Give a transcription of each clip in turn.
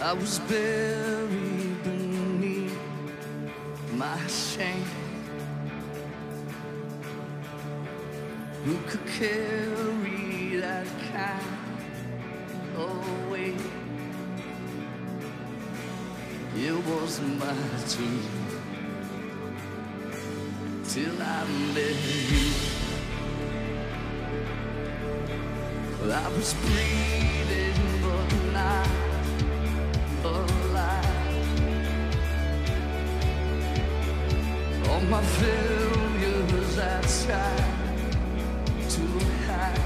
I was buried beneath my shame. Who could carry that kind of weight? It was my tomb till I met you. I was breathing, but not alive. All my failures I tried to hide.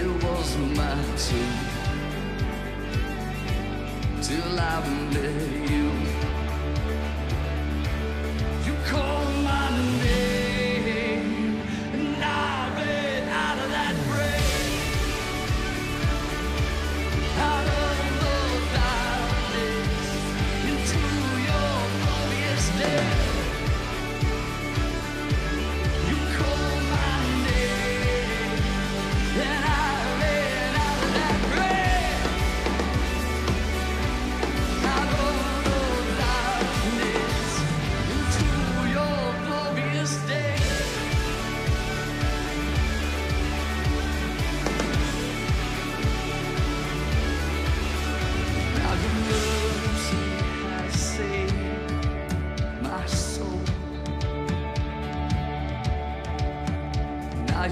It was my turn till I met you.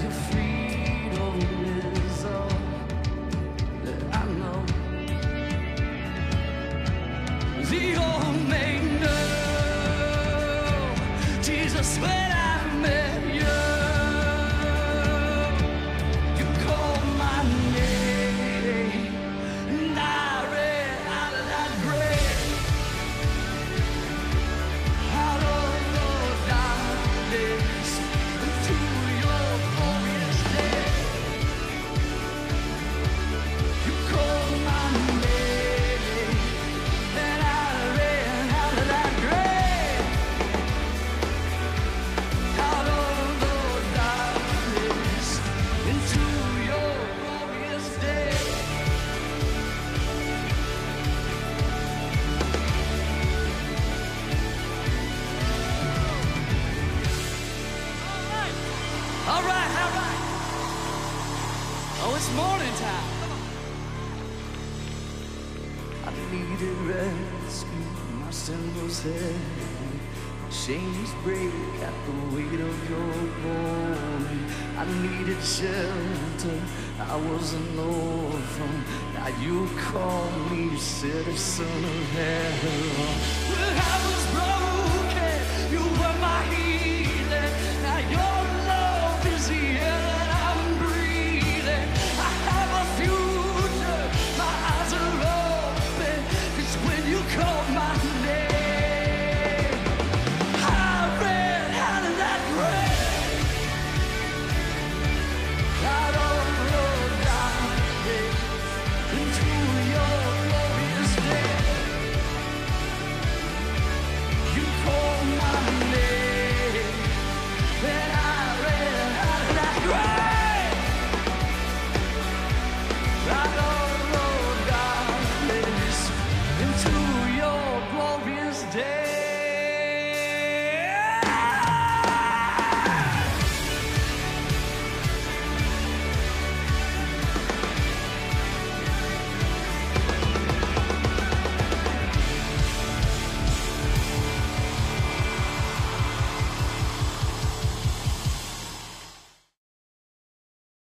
Your freedom is all that I know. The old may know Jesus when I Oh, it's morning time. I needed rescue. My sin was heavy. Chains break at the weight of your glory. I needed shelter. I was an orphan. Now you call me citizen of heaven. Well, how